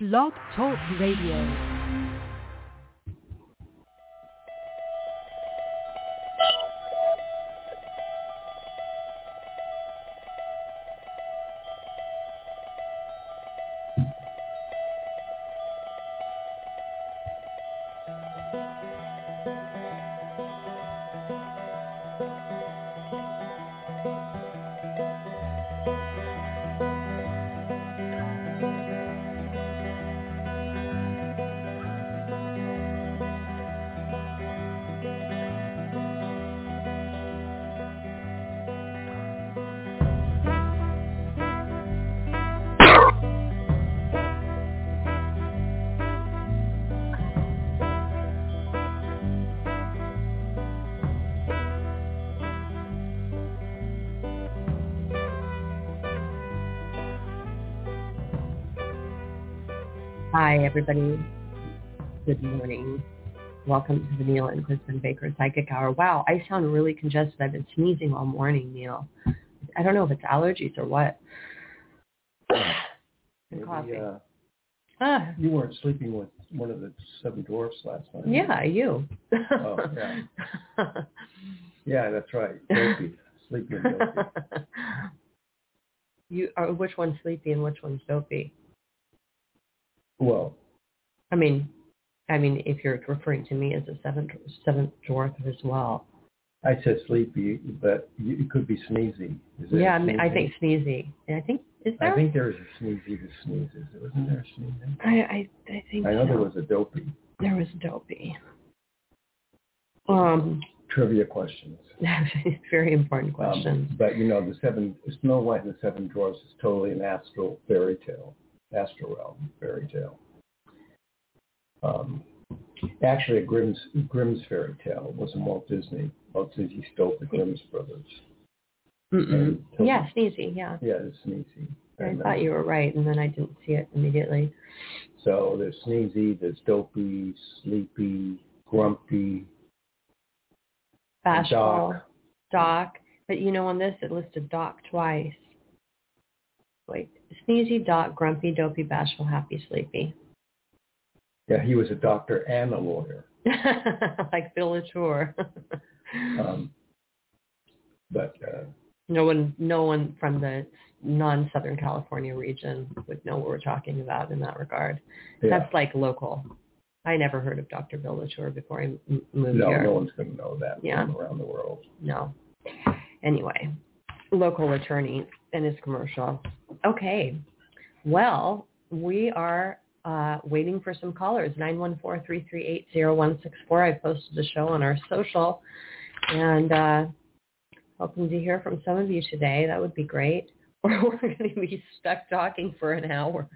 Blog Talk Radio. Hi, everybody. Good morning. Welcome to the Neil and Kristin Baker Psychic Hour. Wow, I sound really congested. I've been sneezing all morning, Neil. I don't know if it's allergies or what. Maybe, coffee. uh, ah, you weren't sleeping with one of the seven dwarfs last night. yeah, you. Oh, yeah. Yeah, that's right. Dopey. Sleeping dopey. you are which one's sleepy and which one's dopey? Well, I mean, I mean, if you're referring to me as a seventh seventh dwarf as well. I said sleepy, but it could be sneezy. Is Yeah, I, mean, I think sneezy. And I think is there? I think there's a sneezy who sneezes. Wasn't there a sneezy? I I, I think I know so. there was a dopey. There was dopey. Um, Trivia questions. very important Um, but you know, the seven Snow White and the Seven Dwarfs is totally an astral fairy tale, astral realm fairy tale. Um, actually, a Grimm's Grimm's fairy tale was in Walt Disney. Walt Disney stole the Grimm's brothers. Mm-mm. Yeah, sneezy. Yeah, Yeah, sneezy. I And, uh, thought you were right, and then I didn't see it immediately. So there's sneezy, there's dopey, sleepy, grumpy, Bashful, doc. Doc. But you know, on this it listed Doc twice. Wait, sneezy, Doc, grumpy, dopey, bashful, happy, sleepy. Yeah, he was a doctor and a lawyer. like Bill Latour. Um, but uh, no one, no one from the non-Southern California region would know what we're talking about in that regard. yeah, That's like local. I never heard of Dr. Bill Latour before I m- moved no, here. no one's going to know that Yeah. from around the world. No. Anyway, local attorney and his commercial. Okay. Well, we are uh, waiting for some callers. 914-338-0164. I posted the show on our social and uh, hoping to hear from some of you today. That would be great. Or we're going to be stuck talking for an hour.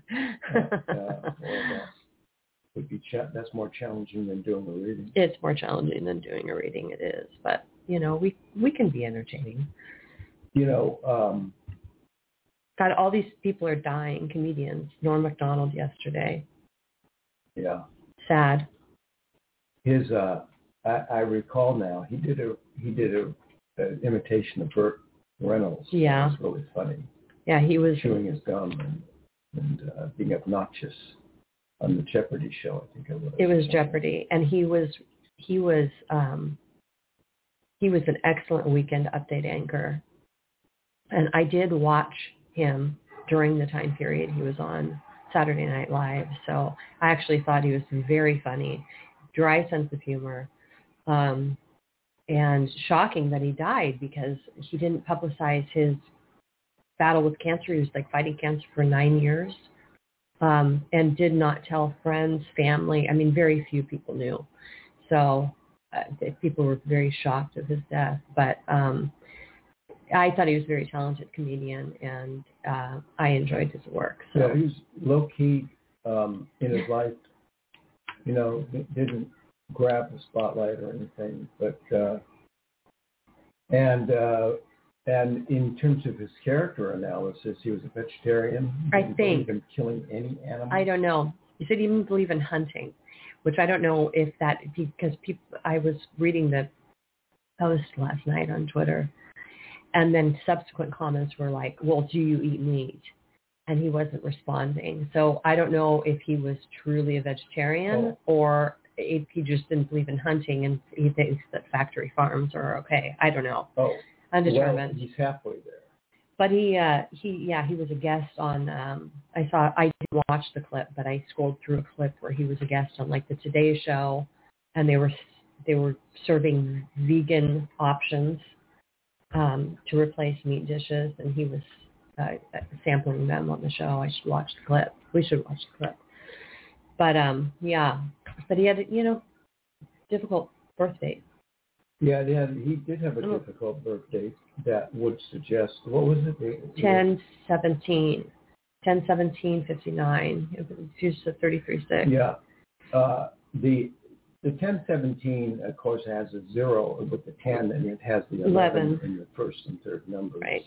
would be cha- that's more challenging than doing a reading. it's more challenging than doing a reading. It is, but you know, we we can be entertaining. You know, um, God, all these people are dying. Comedians. Norm Macdonald yesterday. yeah, Sad. his uh, I, I recall now he did a he did a, imitation of Burt Reynolds. Yeah. it was really funny, Yeah, he was. chewing his gum and and uh, being obnoxious on the Jeopardy show. I think it was. It was Jeopardy, and he was he was um, he was an excellent weekend update anchor, and I did watch him during the time period he was on Saturday Night Live. So I actually thought he was very funny, dry sense of humor, um, and shocking that he died because he didn't publicize his battle with cancer. He was like fighting cancer for nine years um, and did not tell friends, family. I mean, very few people knew. So uh, people were very shocked of his death. But um, I thought he was a very talented comedian, and uh, I enjoyed his work. So Yeah, he was low key um, in his life. You know, didn't grab the spotlight or anything, but uh, and uh, and in terms of his character analysis, he was a vegetarian. He I think- in killing any animal. I don't know. He said he didn't believe in hunting, which I don't know if that because people. I was reading the post last night on Twitter, and then subsequent comments were like, "Well, do you eat meat?" and he wasn't responding. So I don't know if he was truly a vegetarian Oh. or if he just didn't believe in hunting and he thinks that factory farms are okay. I don't know. Oh, Undetermined. well, he's halfway there. But he, uh, he, yeah, he was a guest on. Um, I saw. I didn't watch the clip, but I scrolled through a clip where he was a guest on like the Today Show, and they were they were serving vegan options um, to replace meat dishes, and he was uh, sampling them on the show. I should watch the clip. We should watch the clip. But um, yeah, but he had you know difficult birth date. Yeah, he, he did have a Oh. difficult birth date that would suggest, what was it? It- it- 10, 17, 10, 17, 59. It was fused to 33, 6. Yeah. Uh, the the 1017, of course, has a zero with the 10, and it has the 11, 11. in the first and third numbers. Right.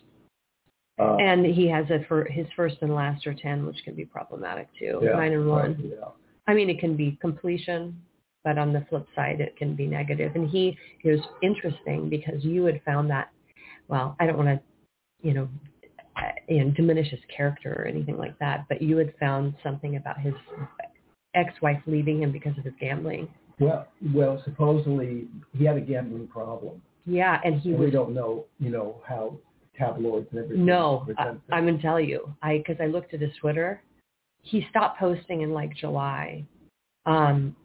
Uh, And he has a for his first and last are 10, which can be problematic too. yeah, 9 and 1. right, yeah. I mean, it can be completion, but on the flip side, it can be negative. And he, it was interesting because you had found that, well, I don't want to, you know, uh, you know, diminish his character or anything like that, but you had found something about his ex-wife leaving him because of his gambling. Well, well, supposedly he had a gambling problem. Yeah, and he and was we don't know, you know, how tabloids and everything No, I, I'm gonna tell you. I because I looked at his Twitter. He stopped posting in like July um,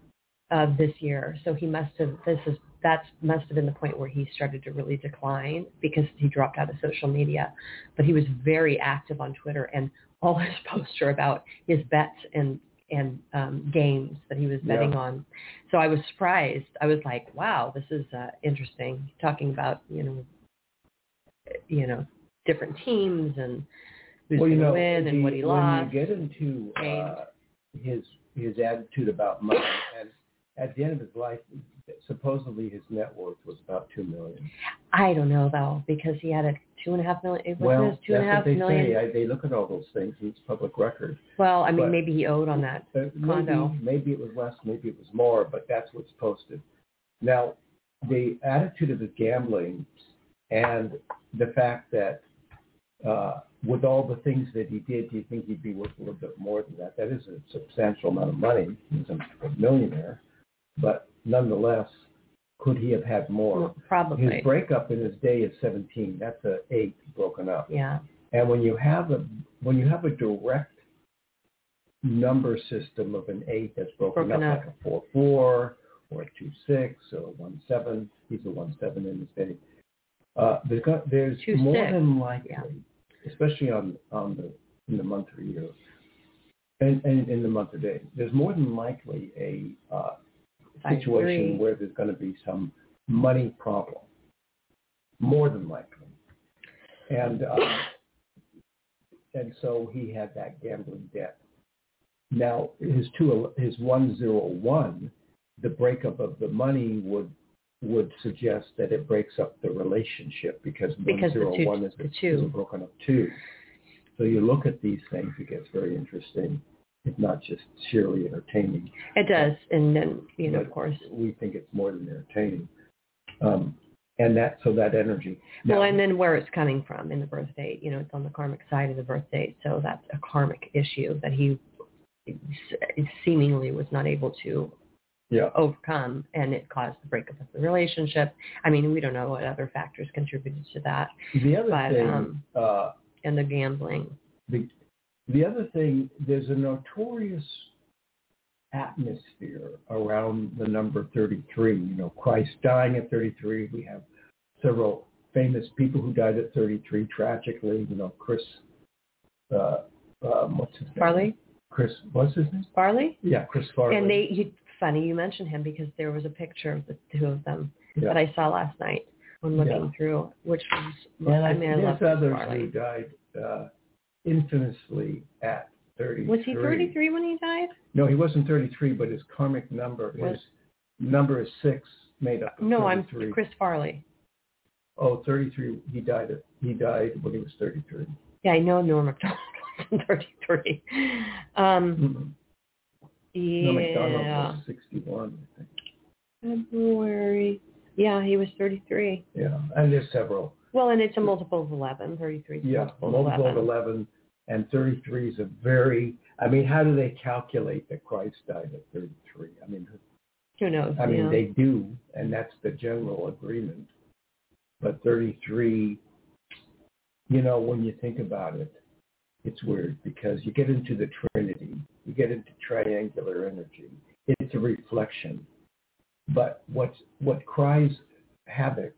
of this year, so he must have. This is that must have been the point where he started to really decline because he dropped out of social media. But he was very active on Twitter, and all his posts are about his bets and and um, games that he was betting Yeah. on. So I was surprised. I was like, wow, this is uh, interesting. Talking about you know you know, different teams and who's well, going to win and the- what he when lost. you get into uh, his his attitude about money, and at the end of his life, supposedly his net worth was about two million. I don't know though because he had a two and a half million. It was well, two and a that's half what they million. say. I, they look at all those things. and It's public record. Well, I mean, but- maybe he owed on that. Condo. maybe maybe it was less, maybe it was more, but that's what's posted. Now, the attitude of his gambling and the fact that uh, with all the things that he did, do you think he'd be worth a little bit more than that? That is a substantial amount of money. He's a millionaire, but nonetheless, could he have had more? Well, Probably. His breakup in his day is 17. That's a eight broken up. yeah. And when you have a when you have a direct number system of an eight that's broken, Broken up, up. like a four four or a two six or a one seven, he's a one seven in his day. Uh, there's got, there's Two more six, than likely, yeah. especially on on the in the month or year, and, and in the month or day, there's more than likely a uh, situation where there's going to be some money problem, more than likely. And uh, and so he had that gambling debt. Now his two his one zero one, the breakup of the money would would suggest that it breaks up the relationship because Because one two- zero one is is two. a broken up two. So you look at these things, it gets very interesting. It's not just sheerly entertaining. It does, and then you know, of course. we think it's more than entertaining. Um, and that so that energy. Well, and then where it's coming from in the birth date, you know, it's on the karmic side of the birth date, so that's a karmic issue that he seemingly was not able to yeah, overcome, and it caused the breakup of the relationship. I mean, we don't know what other factors contributed to that, the other but, thing, um, uh, and the gambling. the the other thing, there's a notorious atmosphere around the number 33. You know, Christ dying at 33. We have several famous people who died at 33 tragically. You know, Chris, uh, um, what's his name? Farley, Chris, what's his name? Farley, Yeah, Chris Farley. and they. You, funny you mentioned him because there was a picture of the two of them yeah. that I saw last night when looking Yeah. through, which was. And I I, mean, I love others Farley. who died uh, infamously at 33. Was he 33 when he died? No, he wasn't 33, but his karmic number, Was- his number is six, made up of No, I'm Chris Farley. Oh, 33. He died. At, he died when he was 33. Yeah, I know Norm Macdonald wasn't 33. Um, Mm-mm. yeah. No, Macdonald was 61. I think. February. Yeah, he was 33. Yeah, and there's several. Well, and it's a multiple of 11. 33 is a Yeah, multiple, multiple of of 11. 11, And 33 is a very, I mean, how do they calculate that Christ died at 33? I mean, Who knows? I mean, yeah. they do, and that's the general agreement. But 33, you know, when you think about it, it's weird because you get into the Trinity, you get into triangular energy. It's a reflection. But what's, what cries havoc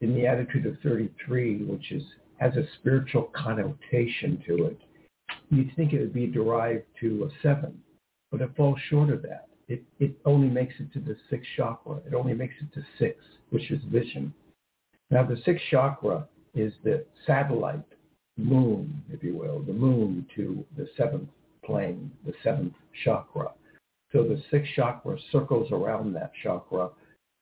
in the attitude of 33, which is has a spiritual connotation to it, you'd think it would be derived to a seven, but it falls short of that. It, it only makes it to the sixth chakra. It only makes it to six, which is vision. Now, the sixth chakra is the satellite moon, if you will, the moon to the seventh plane, the seventh chakra. So the sixth chakra circles around that chakra,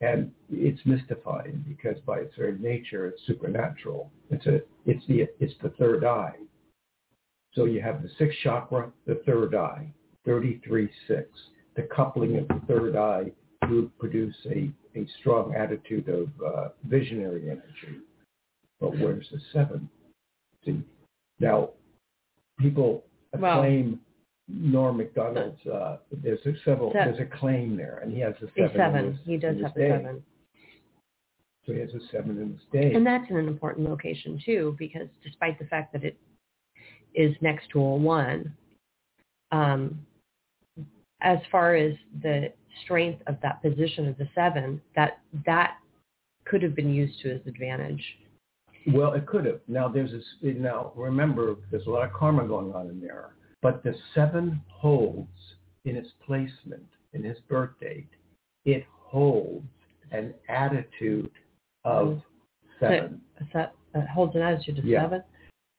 and it's mystifying because by its very nature, it's supernatural. It's a, it's the, it's the third eye. So you have the sixth chakra, the third eye, 33-6. The coupling of the third eye would produce a, a strong attitude of uh, visionary energy. But where's the seven? See, now people acclaim Norm Macdonald's. Uh, there's a several. Se- there's a claim there, and he has a seven. seven. his- He does have day. seven. So he has a seven in his day. And that's in an important location too, because despite the fact that it is next to a one, um, as far as the strength of that position of the seven, that that could have been used to his advantage. Well, it could have. Now there's a s- now remember there's a lot of karma going on in there, but the seven holds in its placement in his birth date. It holds an attitude of seven, Is that holds an attitude of Yeah. seven?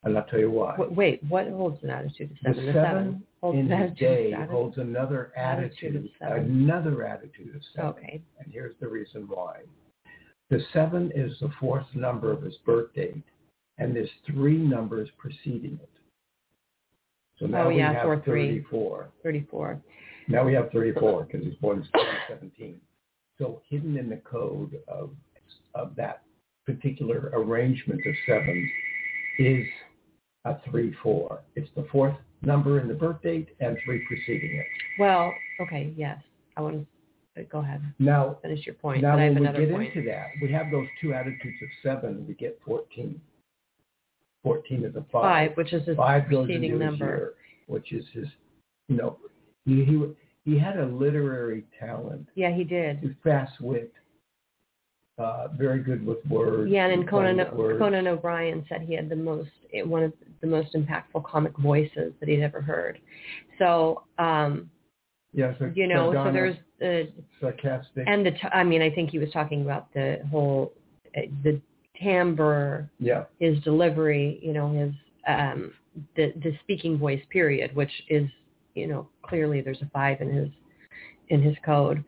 and I'll tell you why. Wait, wait, what holds an attitude of seven? The seven? seven holds in his day holds another Attitude of attitude, seven. another attitude of seven. Okay. And here's the reason why. The seven is the fourth number of his birth date, and there's three numbers preceding it. So now Oh, we yeah, have four, 34. 34. Now we have 34 because he's born in 17. So hidden in the code of, of that particular arrangement of sevens is a 3-4. It's the fourth number in the birth date and three preceding it. Well, okay, yes. I want to uh, go ahead. Now, Finish your point. now but I have when we get point. into that, we have those two attitudes of seven, we get 14. 14 is a five. Five, which is his Five preceding number. year, which is his, you know, he, he, he had a literary talent Yeah, he did. He fast wit, uh, very good with words. Yeah, and playing Conan. Conan O'Brien said he had the most one of the most impactful comic voices that he'd ever heard. So, um, yeah, so you know, so sardonic, there's the sarcastic. and the t- I mean, I think he was talking about the whole uh, the timbre, yeah, his delivery, you know, his um, the the speaking voice period, which is you know clearly there's a five in his in his code.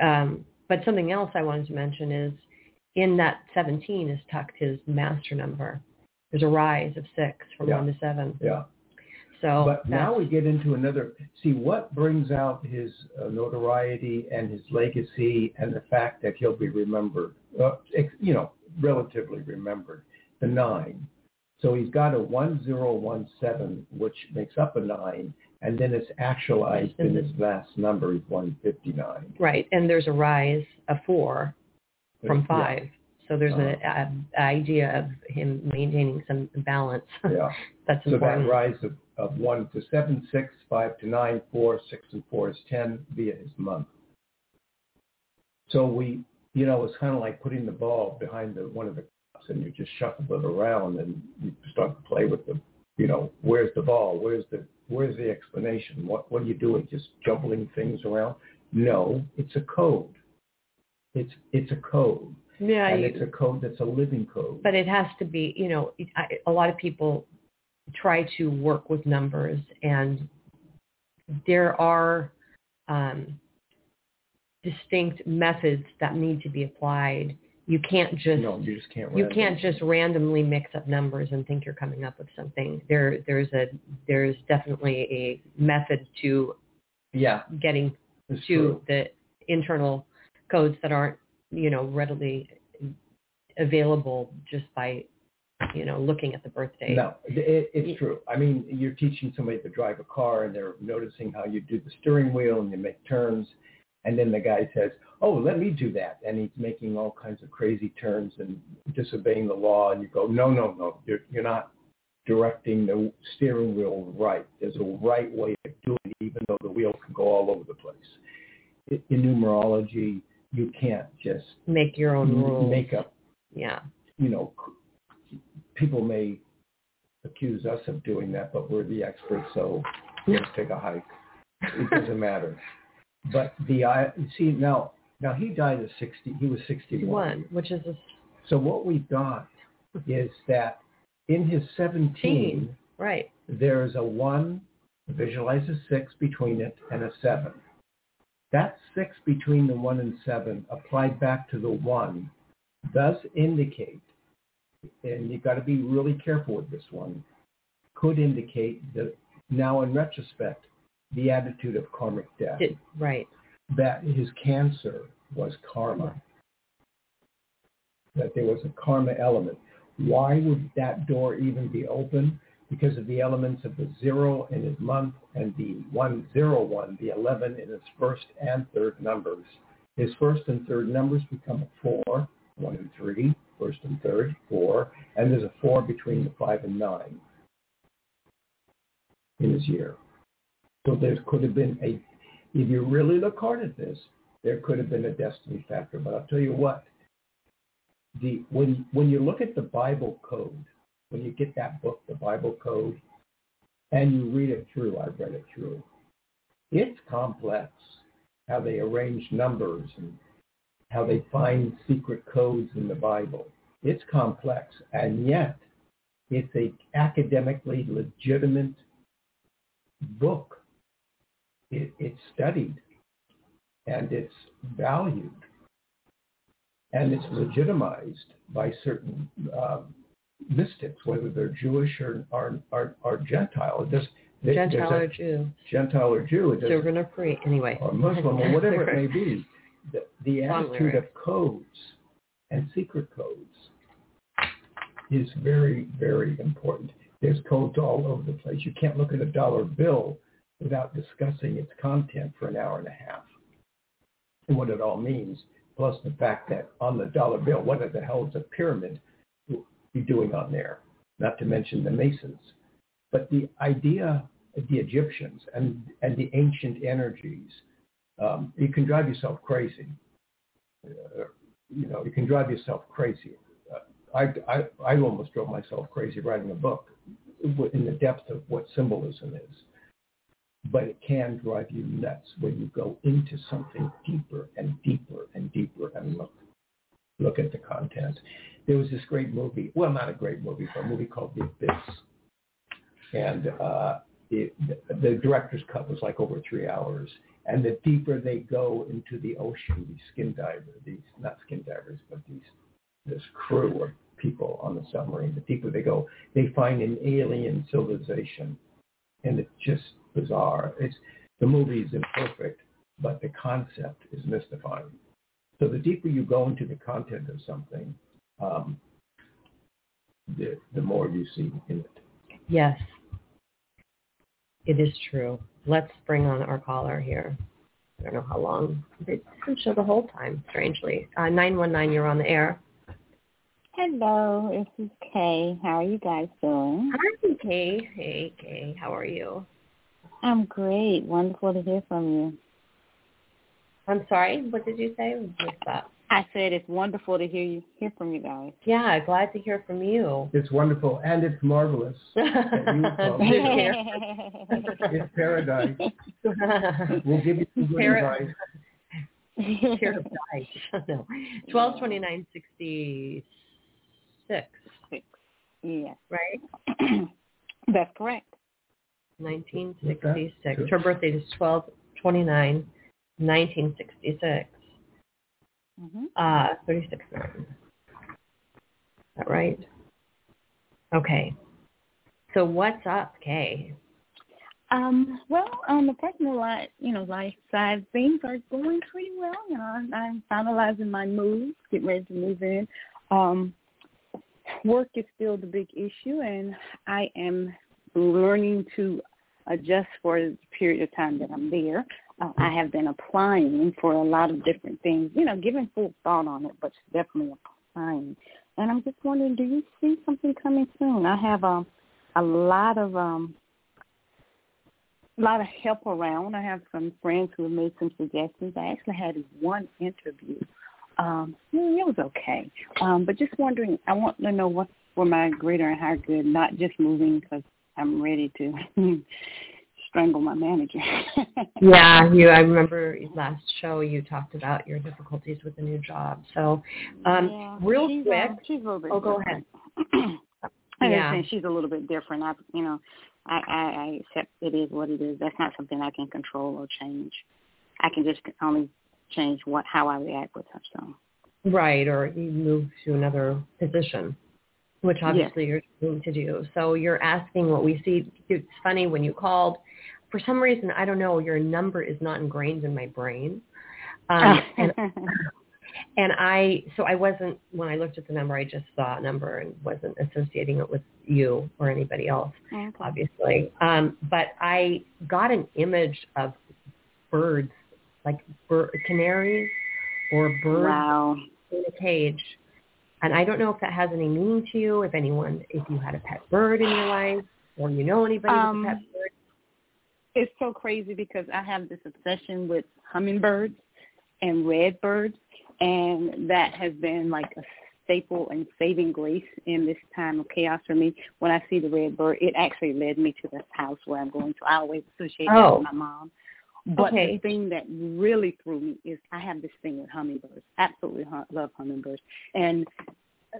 Um, but something else I wanted to mention is in that 17 is tucked his master number. There's a rise of six from Yeah. one to seven. yeah. So but now we get into another. See what brings out his uh, notoriety and his legacy, and the fact that he'll be remembered. Uh, ex- you know, relatively remembered. The nine. So he's got a one zero one seven, which makes up a nine, and then it's actualized in his last number. Fifty nine. right, and there's a rise of four from five. So there's Uh-huh. a, a idea of him maintaining some balance. Yeah. yeah. That's So that rise of, of one to seven, six, five to nine, four, six and four is ten via his month. So we, you know, it's kind of like putting the ball behind the one of the cups and you just shuffle it around and you start to play with the, you know, where's the ball? Where's the where's the explanation? What what are you doing? Just jumbling things around? No, it's a code. It's it's a code, yeah, and you- it's a code that's a living code. but it has to be, you know, I, a lot of people try to work with numbers and there are um, distinct methods that need to be applied. You can't just no, you just can't. you can't just randomly mix up numbers and think you're coming up with something. There there's a there's definitely a method to Yeah, getting it's to true. the internal codes that aren't, you know, readily available just by you know, looking at the birthday. No, it, it's true. I mean, you're teaching somebody to drive a car, and they're noticing how you do the steering wheel and you make turns, and then the guy says, "Oh, let me do that," and he's making all kinds of crazy turns and disobeying the law, and you go, "No, no, no, you're you're not directing the steering wheel right. There's a right way of doing it, even though the wheel can go all over the place." In numerology, you can't just Make your own rules. make up Yeah. you know, people may accuse us of doing that, but we're the experts, so let's take a hike. It doesn't matter. But the I see now now he died at sixty. He was sixty one. Which is a, So what we've got is that in his seventeen, right. there's a one. Visualize a six between it and a seven. That six between the one and seven applied back to the one does indicate, and you've got to be really careful with this one, could indicate that now in retrospect, the attitude of karmic death, Did, right. that his cancer was karma, that there was a karma element. Why would that door even be open? Because of the elements of the zero in his month and the 101, the 11 in his first and third numbers. His first and third numbers become a four, one and three, first and third, four, and there's a four between the five and nine in his year. So there could have been a, if you really look hard at this, there could have been a destiny factor. But I'll tell you what, the when when you look at the Bible code, when you get that book, the Bible code, and you read it through, I've read it through. It's complex how they arrange numbers and how they find secret codes in the Bible. It's complex, and yet it's a academically legitimate book. It, it's studied and it's valued and it's legitimized by certain um, mystics, whether they're Jewish or or, or, or Gentile. It there- there's Gentile or Jew. Gentile or Jew, it doesn't Children are free. Anyway. or Muslim or whatever it may be, the, the attitude of codes and secret codes is very, very important. There's codes all over the place. You can't look at a dollar bill without discussing its content for an hour and a half and what it all means, plus the fact that on the dollar bill, what the hell is a pyramid be doing on there? Not to mention the Masons. But the idea of the Egyptians and, and the ancient energies, um, you can drive yourself crazy. Uh, you know, you can drive yourself crazy. Uh, I, I, I almost drove myself crazy writing a book in the depth of what symbolism is. But it can drive you nuts when you go into something deeper and deeper and deeper and look look at the content. There was this great movie, well, not a great movie, but a movie called The Abyss. And uh, it, the, director's cut was like over three hours. And the deeper they go into the ocean, these skin divers, these not skin divers, but these this crew of people on the submarine, the deeper they go, they find an alien civilization, and it's just bizarre. It's the movie is imperfect, but the concept is mystifying. So the deeper you go into the content of something, um, the the more you see in it. Yes. It is true. Let's bring on our caller here. I don't know how long. It doesn't show the whole time, strangely. Uh, 919, you're on the air. Hello, this is Kay. How are you guys doing? Hi, Kay. Hey, Kay. How are you? I'm great. Wonderful to hear from you. I'm sorry. What did you say? What's that? I said it's wonderful to hear you hear from you guys. Yeah, glad to hear from you. It's wonderful and it's marvelous. you called Good it. hear. It's paradise. We'll give you some good Para- advice. Paradise. no. Twelve twenty nine sixty six. yes, Right? that's correct. Nineteen What's sixty six. that? Her birthday is twelve twenty nine, nineteen sixty six. hmm Uh thirty six nine. Is that right? Okay. So what's up, Kay? Um, well, on the personal life, you know, life side, things are going pretty well. You know, I'm, I'm finalizing my move, getting ready to move in. Um, work is still the big issue, and I am learning to adjust for the period of time that I'm there. Uh, I have been applying for a lot of different things, you know, giving full thought on it, but definitely applying. And I'm just wondering, do you see something coming soon? I have um, a lot of um, a lot of help around. I have some friends who have made some suggestions. I actually had one interview. Um, it was okay, um, but just wondering. I want to know what for my greater and higher good, not just moving because I'm ready to strangle my manager. yeah, you. I remember last show you talked about your difficulties with the new job. So, um, yeah, real she's, quick. Uh, she's a little bit oh, go different. ahead. I Yeah. understand she's a little bit different. I, you know, I, I, I accept it is what it is. That's not something I can control or change. I can just only change what how I react with her. So Right, or you move to another position, which obviously you're going to do. So you're asking what we see. It's funny when you called. For some reason, I don't know, your number is not ingrained in my brain. Um, and and I, so I wasn't, when I looked at the number, I just saw a number and wasn't associating it with you or anybody else, Okay. obviously. Um, but I got an image of birds, like bir- canaries or birds wow. in a cage. And I don't know if that has any meaning to you, if anyone, if you had a pet bird in your life, or you know anybody Um, with a pet bird. It's so crazy because I have this obsession with hummingbirds and red birds, and that has been like a staple and saving grace in this time of chaos for me. When I see the red bird, it actually led me to this house where I'm going to. I always associate Oh. with my mom. But Okay. the thing that really threw me is I have this thing with hummingbirds. Absolutely love hummingbirds. And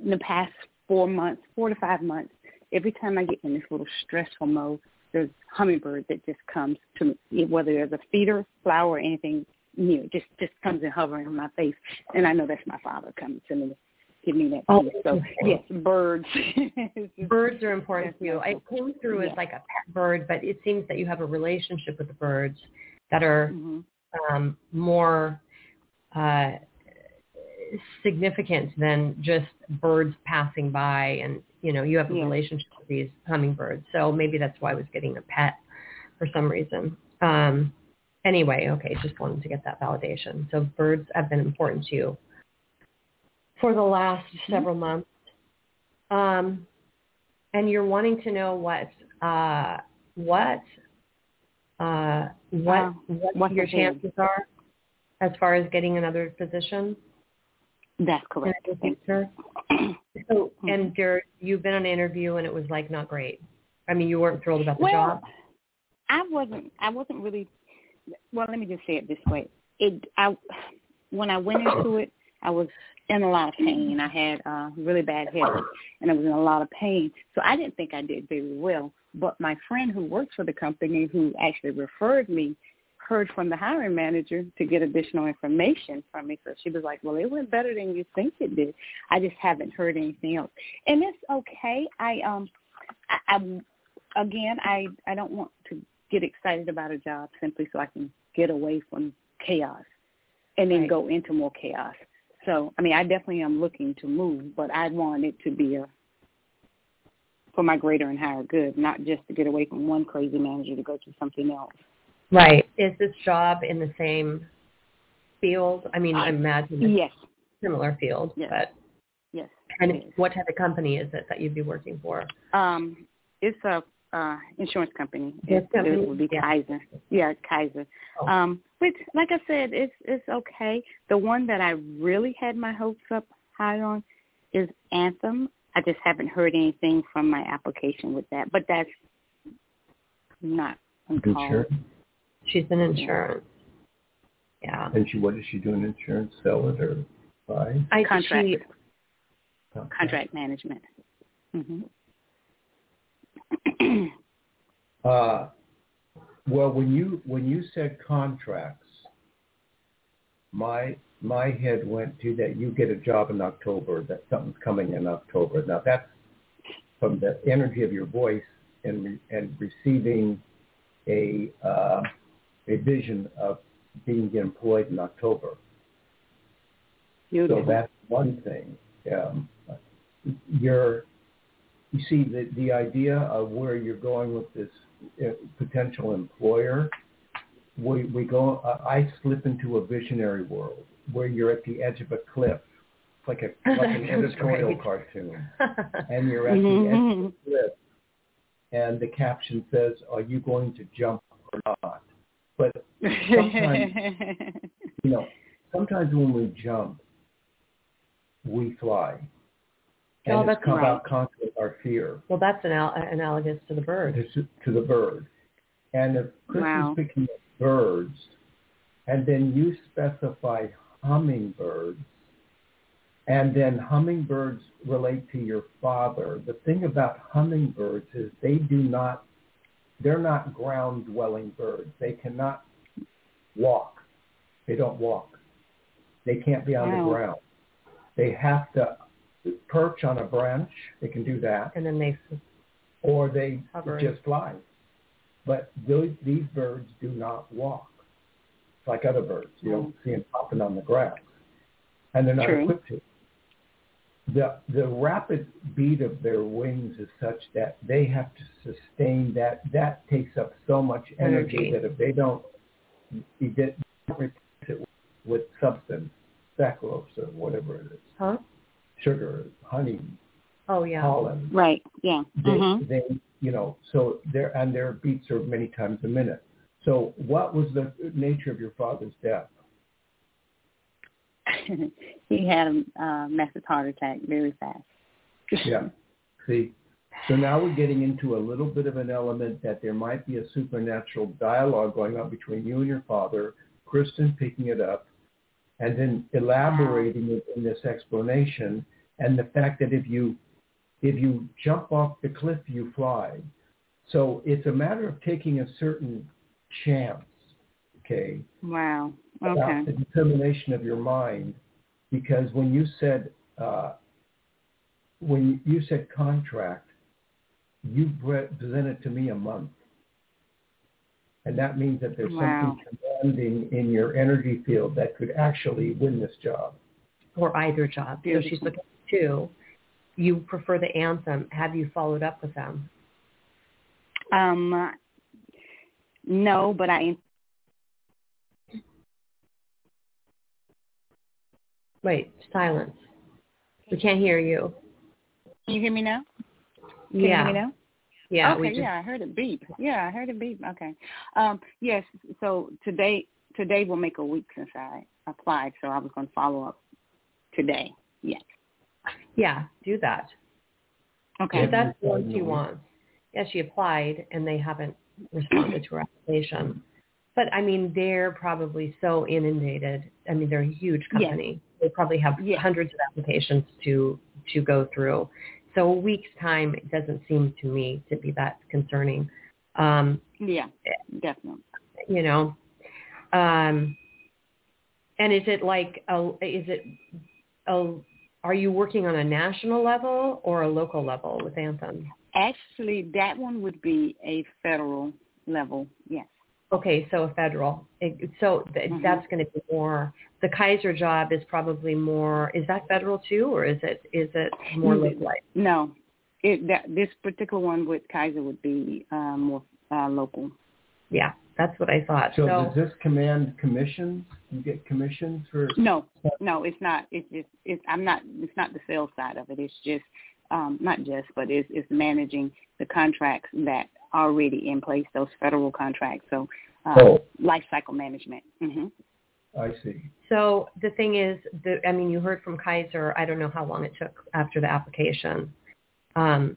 in the past four months, four to five months, every time I get in this little stressful mode, there's hummingbird that just comes to me, whether there's a feeder, flower, or anything near, it just just comes and hovering on my face, and I know that's my father coming to me give me that Oh. So yes, birds. Birds are important to you. I came through as like a pet bird, but it seems that you have a relationship with the birds that are Mhm. um, more uh, significant than just birds passing by and you know you have a Yeah. relationship with these hummingbirds. So maybe that's why i was getting a pet for some reason. Um anyway okay just wanted to get that validation. So birds have been important to you for the last several months. Um and you're wanting to know what uh what uh what Uh, what what's your chances are as far as getting another position That's in correct. the future. So, and you're, you've been on an interview and it was like not great. I mean, you weren't thrilled about the well, job. I wasn't. I wasn't really. Well, let me just say it this way. It. I. When I went into it, I was in a lot of pain. I had uh, really bad headache, and I was in a lot of pain. So I didn't think I did very well. But my friend who works for the company, who actually referred me, heard from the hiring manager to get additional information from me. So she was like, "Well, it went better than you think it did. I just haven't heard anything else, and it's okay. I um, I, I again, I I don't want to get excited about a job simply so I can get away from chaos and then Right. go into more chaos. So, I mean, I definitely am looking to move, but I want it to be a for my greater and higher good, not just to get away from one crazy manager to go to something else. Right. Is this job in the same field? I mean, I imagine it's Yes, a similar field, Yes. but yes. and it is. what type of company is it that you'd be working for? Um, it's a uh, insurance company. Yes, It, company? it would be Yeah. Kaiser. Yeah, Kaiser. Oh. Um, which, like I said, it's it's okay. The one that I really had my hopes up high on is Anthem. I just haven't heard anything from my application with that, but that's not uncalled. Insurance? She's in insurance. Yeah. And she, what is she doing? Insurance, sell it or buy? I Contract. She, Okay. Contract management. hmm Uh, well, when you when you said contracts, my my head went to that you get a job in October, that something's coming in October. Now that's from the energy of your voice and re- and receiving a uh, a vision of being employed in October. So that's one thing. Um, you're you see the the idea of where you're going with this uh, potential employer. We we go. Uh, I slip into a visionary world where you're at the edge of a cliff, it's like a like an editorial great. cartoon, and you're at the edge of the cliff, and the caption says, "Are you going to jump or not?" But sometimes, you know, sometimes when we jump, we fly. And Oh, it's that's come right. about conquering our fear well, that's anal- analogous to the bird. to, to the bird. And if Chris Wow. is picking up birds, and then you specify hummingbirds, and then hummingbirds relate to your father. The thing about hummingbirds is they do not, they're not ground dwelling birds. They cannot walk. They don't walk. They can't be on Wow. the ground. They have to perch on a branch. They can do that And then they, or they just fly. But those, these birds do not walk like other birds. You don't see them hopping on the grass, and they're not True. equipped to. The the rapid beat of their wings is such that they have to sustain that. That takes up so much energy, Energy. that if they don't, you get replace it with substance, saccharose or whatever it is, huh? sugar, honey, Oh yeah. pollen right. Yeah. they, Mhm. they you know so their and their beats are many times a minute. So what was the nature of your father's death? He had a uh, massive heart attack very fast. yeah. See so now we're getting into a little bit of an element that there might be a supernatural dialogue going on between you and your father kristen picking it up and then elaborating it in this explanation and the fact that if you if you jump off the cliff you fly so it's a matter of taking a certain chance okay Wow. about Okay. the determination of your mind because when you said uh, when you said contract, you presented to me a month, and that means that there's Wow. something commanding in your energy field that could actually win this job. Or either job. So she's looking at two. You prefer the anthem. Have you followed up with them? Um. No, but I Wait, silence. We can't hear you. Can you hear me now? Can yeah. you hear me now? Yeah. okay, just, yeah, I heard it beep. Yeah, I heard it beep. Okay. Um, yes, so today today will make a week since I applied, so I was going to follow up today. Yes. Yeah, do that. Okay. If that's the Every one time she wants. Yeah, she applied and they haven't responded to her application. But I mean, they're probably so inundated. I mean, they're a huge Yes. company. They probably have Yes. hundreds of applications to to go through. So a week's time it doesn't seem to me to be that concerning. Um, Yeah, definitely. you know, um, and is it like a, is it a, are you working on a national level or a local level with Anthem? Actually, that one would be a federal level. Yes. Okay, so a federal. So th- Mhm. that's going to be more. The Kaiser job is probably more. Is that federal too, or is it is it more Mhm. localized? No, it that this particular one with Kaiser would be uh, more uh, local. Yeah, that's what I thought. So, So, does this command commissions? You get commissions for No, no, it's not. It's just it's I'm not. It's not the sales side of it. It's just um, not just, but it's it's managing the contracts that are already in place. Those federal contracts. So uh, Oh. life cycle management. hmm I see. so the thing is, the, I mean, you heard from Kaiser. I don't know how long it took after the application, um,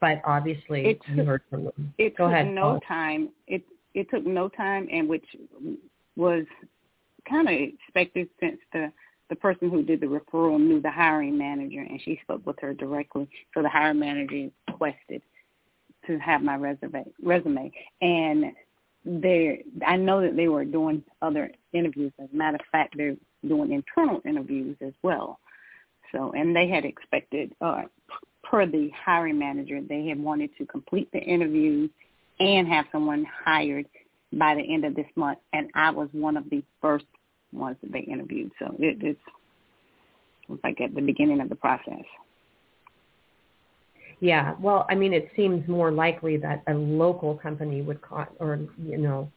but obviously It you heard from them. It Go took ahead. no Paul. time. It it took no time, and which was kind of expected since the the person who did the referral knew the hiring manager, and she spoke with her directly. So the hiring manager requested to have my resume resume, and they I know that they were doing other interviews. As a matter of fact, they're doing internal interviews as well. So, and they had expected, uh, per the hiring manager, they had wanted to complete the interviews and have someone hired by the end of this month. And I was one of the first ones that they interviewed. So it, it's it like at the beginning of the process. Yeah. Well, I mean, it seems more likely that a local company would con- or you know,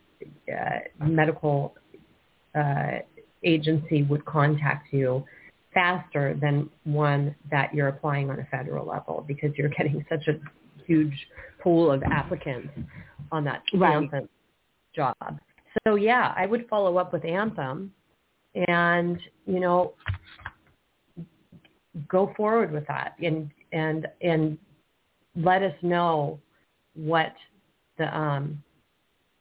uh, medical uh, agency would contact you faster than one that you're applying on a federal level because you're getting such a huge pool of applicants on that Right. Anthem job. So yeah, I would follow up with Anthem and, you know, go forward with that and and and let us know what the um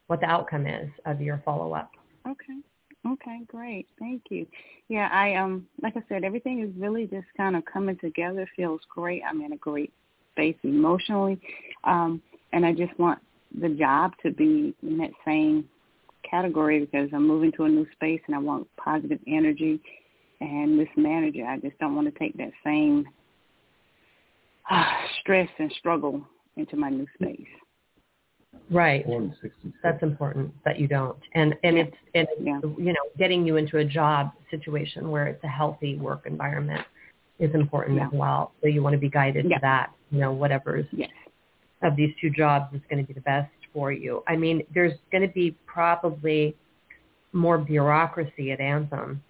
what the outcome is of your follow up. Okay. Okay, great. Thank you. Yeah, I um like I said, everything is really just kind of coming together. Feels great. I'm in a great space emotionally. Um and I just want the job to be in that same category because I'm moving to a new space and I want positive energy and this manager I just don't want to take that same uh, stress and struggle into my new space. Right. That's important that you don't. And and Yeah. it's and Yeah. you know, getting you into a job situation where it's a healthy work environment is important Yeah. as well. So you want to be guided Yeah. to that. You know, whatever's Yes. of these two jobs is going to be the best for you. I mean, there's going to be probably more bureaucracy at Anthem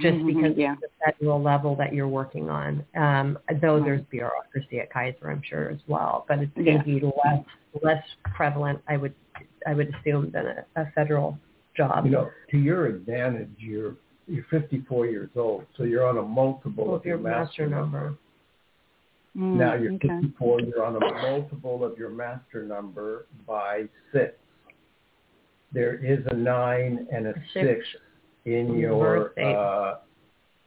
just Mhm, because yeah. of the federal level that you're working on. Um, though Right. there's bureaucracy at Kaiser, I'm sure as well, but it's Yeah. going to be less less prevalent, I would I would assume, than a, a federal job. You know, to your advantage, you're you're 54 years old, so you're on a multiple Well, of your master, number. Mm, Now you're okay. 54, you're on a multiple of your master number by six. There is a nine and a Six. six in your, uh,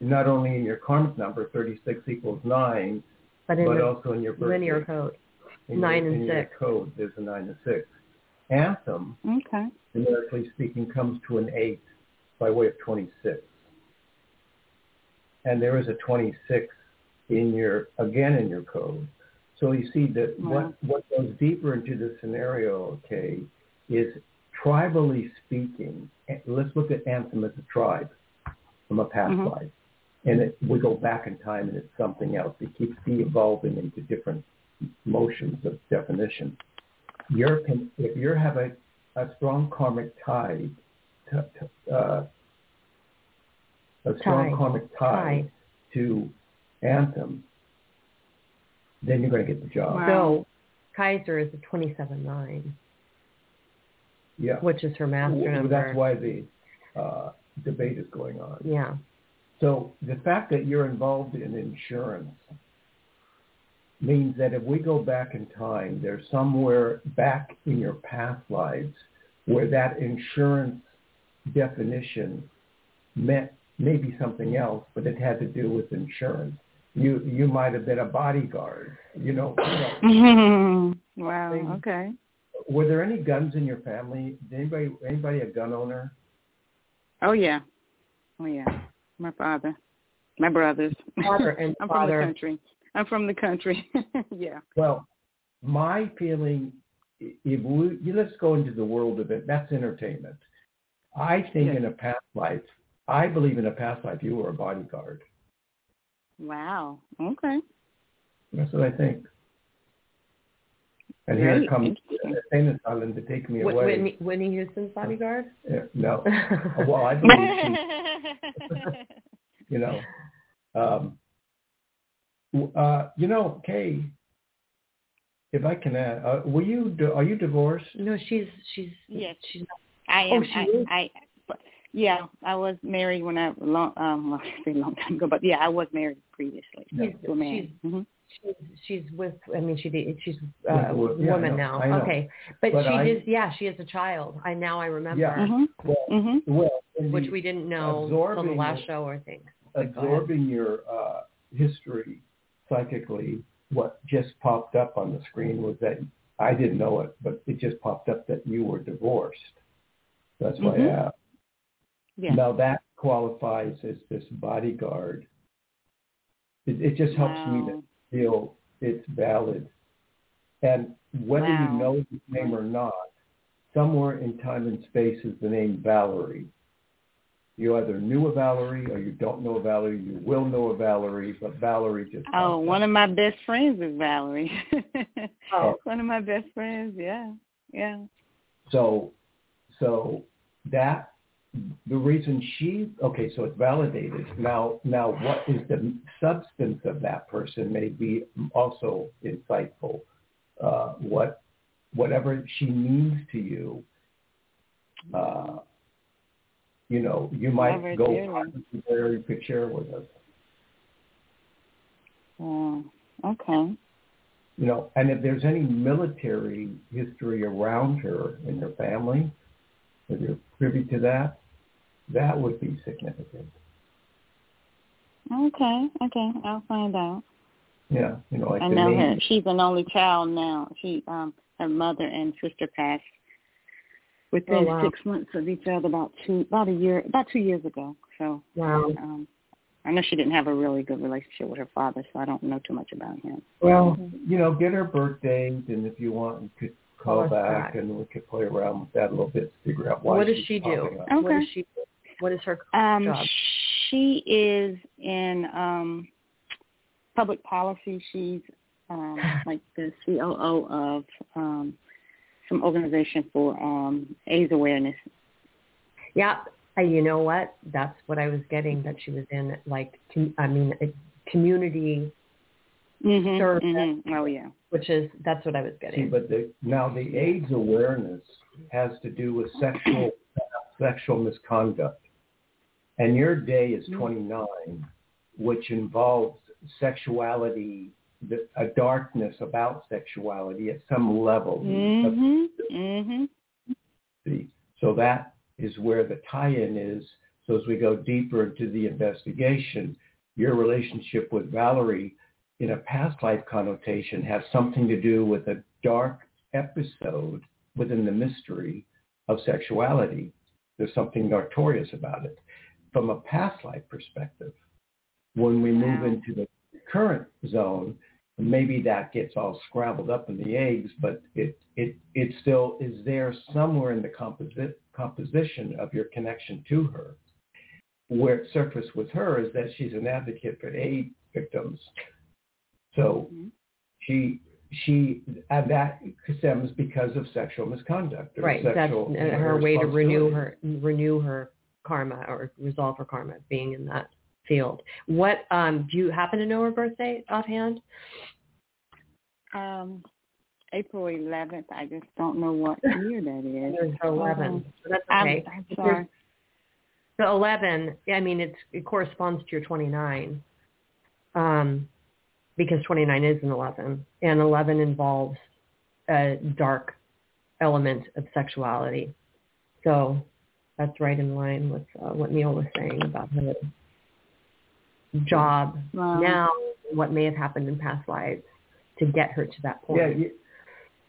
not only in your karmic number, 36 equals nine, but but also in your birth linear code, In nine your, and in your six. code, there's a nine and six. Anthem, Okay. numerically speaking, comes to an eight by way of 26. And there is a 26 in your, again in your code. So you see that what, what goes deeper into the scenario, okay, is tribally speaking, eh, let's look at Anthem as a tribe from a past Mhm. life. And it, we go back in time and it's something else. It keeps de-evolving into different motions of definition. You're, if you have a, a strong karmic tie, to, to, uh, a strong Tie. karmic tie, Tie. to Anthem, then you're going to get the job. Wow. So Kaiser is a 27-9, Yeah. which is her master Well, number. That's why the uh, debate is going on. Yeah. So the fact that you're involved in insurance means that if we go back in time, there's somewhere back in your past lives where that insurance definition meant maybe something else, but it had to do with insurance. You you might have been a bodyguard. You know, know mm-hmm. wow. Thing. Okay. were there any guns in your family? Did anybody anybody a gun owner? Oh yeah. Oh yeah. My father. My brothers. Father and I'm father. from the country. I'm from the country. yeah. Well, my feeling, if we, let's go into the world of it. That's entertainment. I think Yes. in a past life, I believe in a past life you were a bodyguard. Wow. Okay. That's what I think. And here comes interesting. famous Island to take me Wh- away. Whitney, Whitney Houston's bodyguard? Yeah, no, well, I believe she, you know. Um, uh, you know, Kay, if I can add, uh, were you, are you divorced? no, she's she's Yes. she's I Oh, she I, is? I, but- yeah, I was married when I long, um, well, I say a long time ago, but yeah, I was married previously. Yeah. she's, To a man. she's hmm she's she's with I mean she did she's Yeah, uh, well, yeah, woman know, now. Okay. But, But she I- is yeah, she is a child. I now I remember Yeah. hmm Well, hmm well, which we didn't know till the absorbing last show or things. absorbing your uh, history psychically, what just popped up on the screen was that I didn't know it, but it just popped up that you were divorced. That's why Mhm. I asked. Yeah. Now that qualifies as this bodyguard. It, it just helps me to feel it's valid. And whether Wow. you know the name or not, somewhere in time and space is the name Valerie. you either knew a Valerie or you don't know a Valerie. You will know a Valerie, but Valerie just. Oh, one up. of my best friends is Valerie. Oh. One of my best friends. Yeah, yeah. So, so that the reason she okay, so it's validated. Now, now, what is the substance of that person may be also insightful. Uh, what, whatever she means to you, uh, you know, you might her go dearly. farther than where you could share with us. Oh, okay. You know, and if there's any military history around her in her family, if you're privy to that, that would be significant. Okay, okay. I'll find out. Yeah, you know, like I the know her. She's an only child now. She um her mother and sister passed within Oh, wow. six months of each other about two about a year about two years ago. So Wow. um I know she didn't have a really good relationship with her father, so I don't know too much about him. Well, you know, get her birth date, and if you want, you could call Call back, back. and we could play around with that a little bit to figure out why. What does she's she do? Okay. What does she? What is her Um job? she is in um public policy. She's um like the COO of um some organization for um AIDS awareness. Yeah, uh, you know what? That's what I was getting. That she was in like, com- I mean, a community, Mhm. Service. mhm. Oh yeah. which is that's what I was See, getting. but the, now the AIDS awareness has to do with sexual sexual misconduct, and your day is Mm-hmm. 29, which involves sexuality, the, a darkness about sexuality at some level. Mhm. Mhm. So that is where the tie-in is. So as we go deeper into the investigation, your relationship with Valerie in a past life connotation has something to do with a dark episode within the mystery of sexuality. There's something notorious about it. From a past life perspective, when we move into the current zone, maybe that gets all scrambled up in the eggs, but it it it still is there somewhere in the composi- composition of your connection to her. Where it surfaced with her is that she's an advocate for AIDS victims. So Mhm. she she and that stems because of sexual misconduct. or right. Sexual uh, her way to renew her renew her karma or resolve for karma being in that field. What um do you happen to know her birthday offhand? Um April 11th. I just don't know what year that is. There's her 11. So that's I'm, okay. I'm sorry. The 11, I mean, it's, it corresponds to your 29, um, because 29 is an 11, and 11 involves a dark element of sexuality. So that's right in line with uh, what Neil was saying about her job Wow. now, what may have happened in past lives to get her to that point. Yeah, you,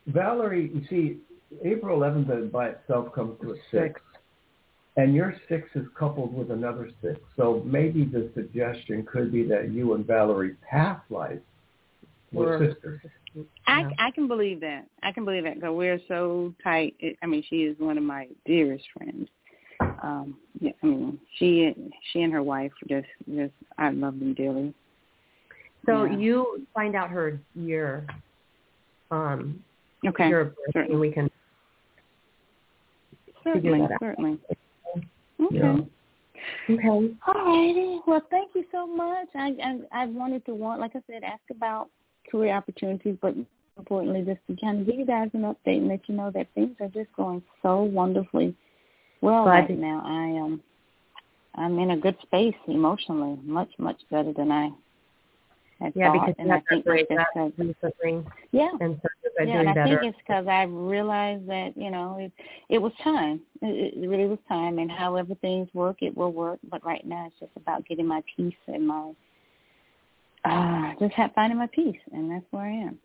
Valerie, you see, April 11th by itself comes to a six. And your six is coupled with another six. So maybe the suggestion could be that you and Valerie past life were Were- sisters. I I can believe that. I can believe that because we're so tight. I mean, she is one of my dearest friends. Um, yeah, I mean, she she and her wife just just I love them dearly. So Yeah. you find out her year, um, Okay, year of birth, and certainly. we can certainly, certainly. Okay. Yeah. Okay. All righty. Well, thank you so much. I, I I wanted to want, like I said, ask about career opportunities, but importantly, just to kind of give you guys an update and let you know that things are just going so wonderfully well Glad right to- now. I am I'm in a good space emotionally, much much better than I had Yeah, thought, because and I had that think break that's up because recently, yeah. and so Yeah, doing and I better. think it's because I realized that you know it it was time. It, it really was time, and however things work, it will work. But right now, it's just about getting my peace and my uh just have, finding my peace, and that's where I am.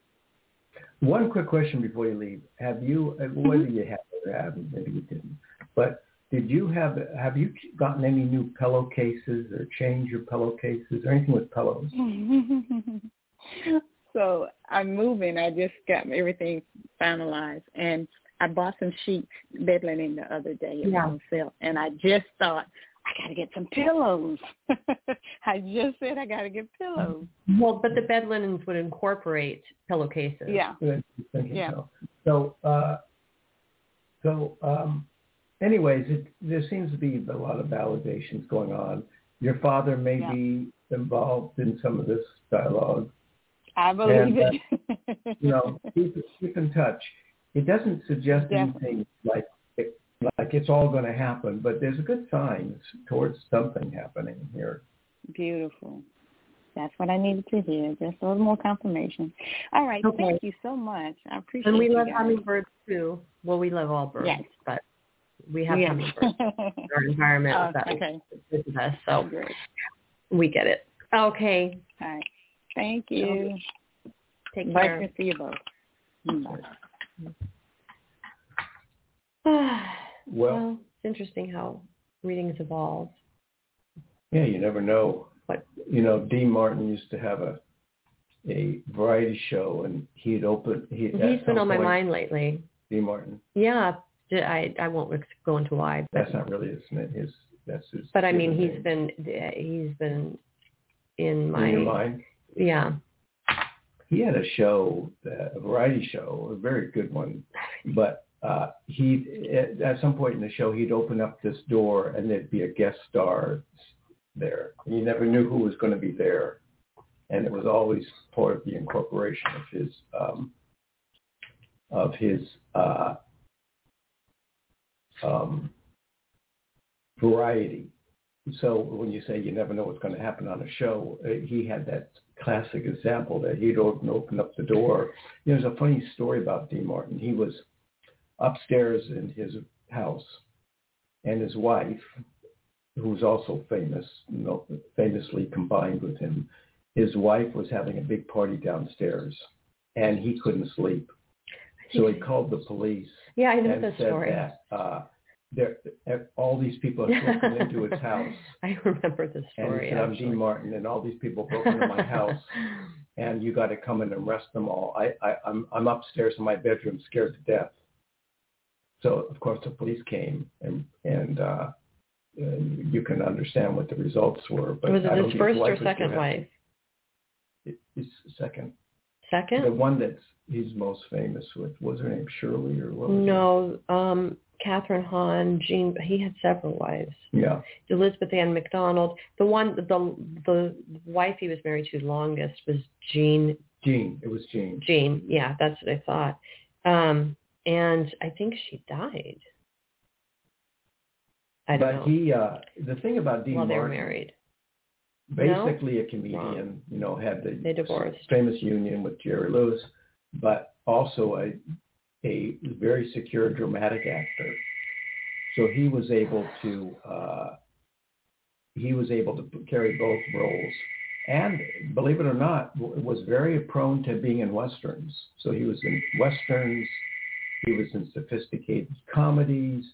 One quick question before you leave. Have you, uh, Mm-hmm. whether you have or haven't, maybe you didn't, but did you have, have you gotten any new pillowcases or changed your pillowcases or anything with pillows? so I'm moving. I just got everything finalized, and I bought some sheets, bed linen, the other day. It Yeah. on sale, and I just thought I I got to get some pillows. I just said I got to get pillows. Well, but the bed linens would incorporate pillowcases. Yeah. Yeah. So, so, uh, so um, anyways, it, there seems to be a lot of validations going on. Your father may Yeah. be involved in some of this dialogue. I believe And, uh, it. You know, keep keep in touch. It doesn't suggest Definitely. anything like it, like it's all going to happen, but there's a good signs towards something happening here. Beautiful. That's what I needed to hear. Just a little more confirmation. All right. Okay. Thank you so much. I appreciate it. And we you love guys. hummingbirds too. Well, we love all birds, Yes. but we have Yeah. hummingbirds in our environment Oh, that okay. visit us, so we get it. Okay. All right. Thank you. Take Bye. care. Good to see you both. Well, Well, it's interesting how readings evolve. yeah, you never know. What? You know, Dean Martin used to have a a variety show, and he'd open. He, He's at been some on my mind lately. Dean Martin. Yeah, I I won't go into why, but That's not really his. His. That's his. but I mean he's name. been he's been in my in mind. yeah He had a show, a variety show, a very good one, but uh, he at, at some point in the show he'd open up this door and there'd be a guest star there. You never knew who was going to be there, and it was always part of the incorporation of his um, of his uh, um, variety. So when you say you never know what's going to happen on a show, uh, he had that classic example that he'd open, up the door. There's a funny story about Dean Martin. He was upstairs in his house, and his wife, who's also famous, you know, famously combined with him, his wife was having a big party downstairs, and he couldn't sleep. So he called the police yeah I know and the story. that uh, there, all these people have broken into his house. I remember the And he story. said, I'm. Dean Martin, and all these people broke into my house, and you got to come in and arrest them all. I, I, I'm, I'm upstairs in my bedroom, scared to death. So of course the police came, and and, uh, you can understand what the results were. But was it his first or second wife? It- His second. Second? The one that's he's most famous with was her name Shirley or what was No, um, Catherine Hawn, Jean. He had several wives. Yeah. Elizabeth Ann McDonald. The one, the the wife he was married to longest was Jean. Jean. It was Jean. Jean. Yeah, that's what I thought. Um, and I think she died. I don't but know. he, uh, the thing about Dean while they were married. No? basically a comedian, Wrong. you know, had the They divorced. famous union with Jerry Lewis, but also a a very secure dramatic actor. So he was able to uh, he was able to carry both roles, and believe it or not, was very prone to being in westerns. So he was in westerns, he was in sophisticated comedies,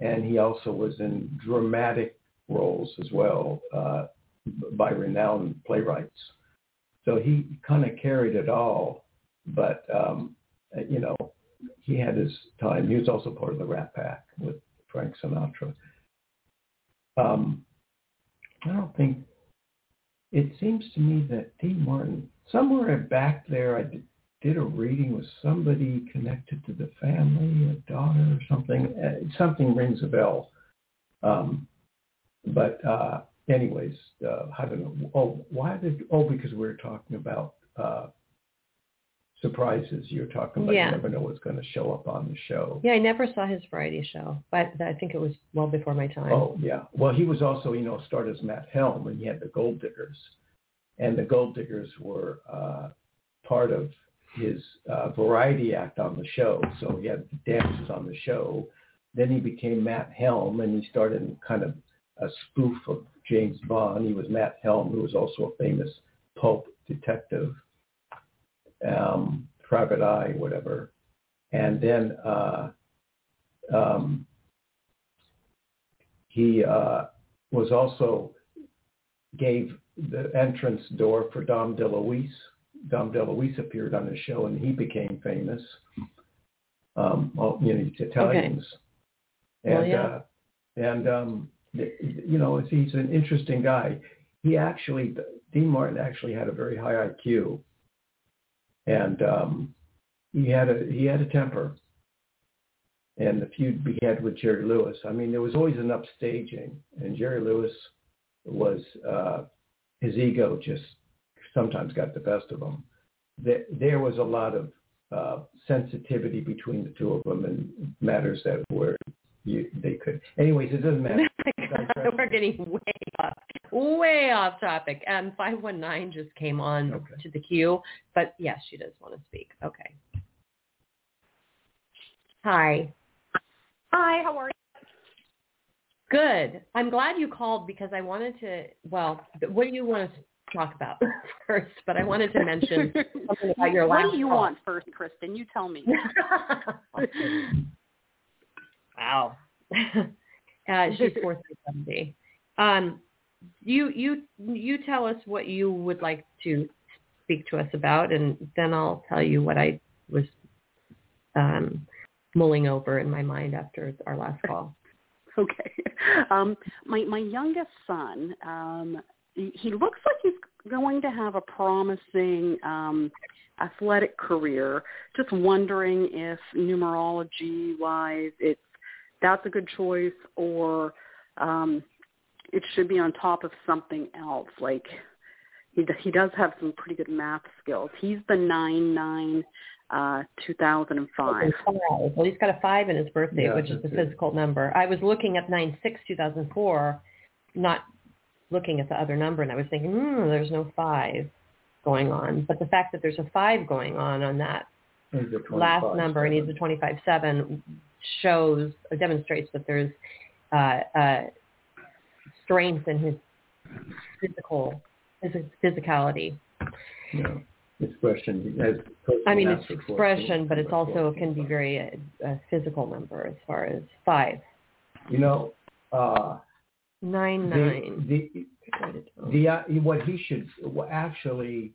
and he also was in dramatic roles as well uh, by renowned playwrights. So he kind of carried it all, but um, you know, he had his time. He was also part of the Rat Pack with Frank Sinatra. Um, I don't think it seems to me that Dean Martin somewhere back there, I did, did a reading with somebody connected to the family, a daughter or something. Uh, something rings a bell. Um, but uh, anyways, uh, I don't know. Oh, why did? Oh, because we were talking about uh, surprises. You're talking about Yeah. you never know what's going to show up on the show. Yeah, I never saw his variety show, but I think it was well before my time. Oh yeah. Well, he was also you know starred as Matt Helm, and he had the Gold Diggers, and the Gold Diggers were uh, part of his uh, variety act on the show. So he had dances on the show. Then he became Matt Helm, and he started in kind of a spoof of James Bond. He was Matt Helm, who was also a famous pulp detective, um, private eye, whatever. And then uh, um, he uh, was also gave the entrance door for Dom DeLuise. Dom DeLuise appeared on the show, and he became famous. Um, well, you know, Italians. Well, And yeah. uh, and um, you know, he's an interesting guy. He actually, Dean Martin actually had a very high IQ, and um, he had a he had a temper. And the feud he had with Jerry Lewis, I mean, there was always an upstaging, and Jerry Lewis was uh, his ego just sometimes got the best of him. There, there was a lot of uh, sensitivity between the two of them and matters that were you, they could. Anyways, it doesn't matter. We're getting way off, way off topic. Um, five one nine just came on Okay. to the queue, but yes, she does want to speak. Okay. Hi. Hi, how are you? Good. I'm glad you called because I wanted to. Well, what do you want to talk about first? But I wanted to mention something about your last. what do you call. want first, Kristin? You tell me. wow. Uh, she's four through seventy. Um, you you you tell us what you would like to speak to us about, and then I'll tell you what I was um, mulling over in my mind after our last call. okay. Um, my my youngest son, um, he, he looks like he's going to have a promising um, athletic career. Just wondering if numerology wise, it's that's a good choice or um it should be on top of something else. Like he he does have some pretty good math skills. He's the nine nine uh 2005 well he's got a five in his birthday yeah, which is the physical number. I was looking at nine six 2004 not looking at the other number and i was thinking hmm there's no five going on. But the fact that there's a five going on on that last number seven. and he's a 25-7 shows or demonstrates that there's uh, uh, strength in his physical his physicality. You know, expression. I mean, it's expression, but it's also can be very uh, a physical number as far as five You know, uh, nine the, nine. the the uh, what he should actually,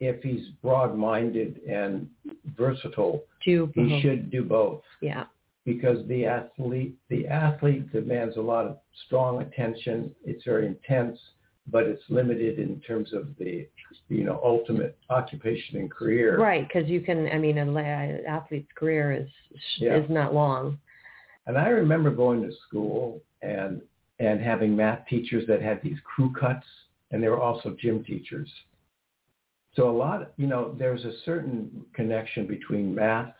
if he's broad-minded and versatile, Do he should do both Yeah. because the athlete the athlete demands a lot of strong attention. It's very intense, but it's limited in terms of the you know ultimate occupation and career. Right, because you can. I mean, an athlete's career is Yeah. is not long. And I remember going to school and and having math teachers that had these crew cuts, and they were also gym teachers. So a lot, you know, there's a certain connection between math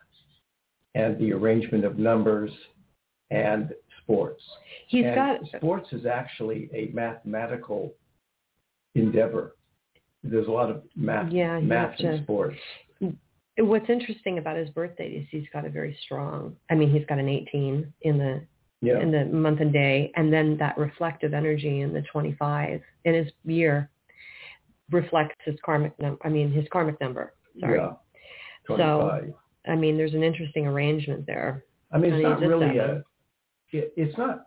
and the arrangement of numbers and sports. He's and got sports is actually a mathematical endeavor. There's a lot of math, Yeah, math to- in sports. What's interesting about his birthday is he's got a very strong. I mean, he's got an 18 in the Yeah, in the month and day, and then that reflective energy in the 25 in his year reflects his karmic number. I mean, his karmic number. Sorry. yeah, So, I mean, there's an interesting arrangement there. I mean, it's not really seven. a. It, it's not.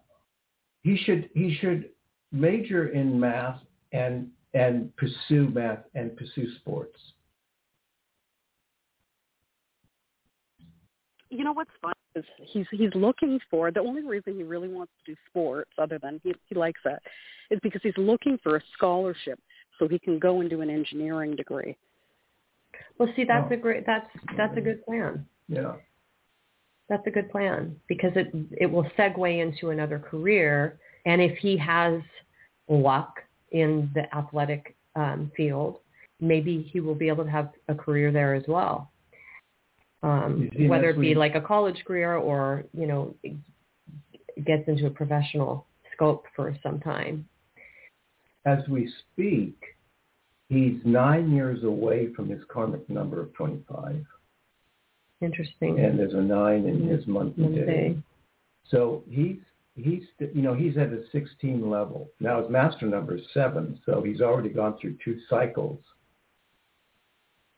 He should he should major in math and and pursue math and pursue sports. you know what's fun is he's he's looking for the only reason he really wants to do sports other than he he likes it is because he's looking for a scholarship so he can go and do an engineering degree Well, see, that's Oh. a great. That's that's a good plan. Yeah, That's a good plan because it it will segue into another career, and if he has luck in the athletic um, field, maybe he will be able to have a career there as well. Um, see, whether it be what- like a college career or you know it gets into a professional scope for some time. As we speak, he's nine years away from his karmic number of twenty-five, Interesting. and there's a nine in his month and day. So he's he's you know he's at a 16 level now. His master number is seven, so he's already gone through two cycles,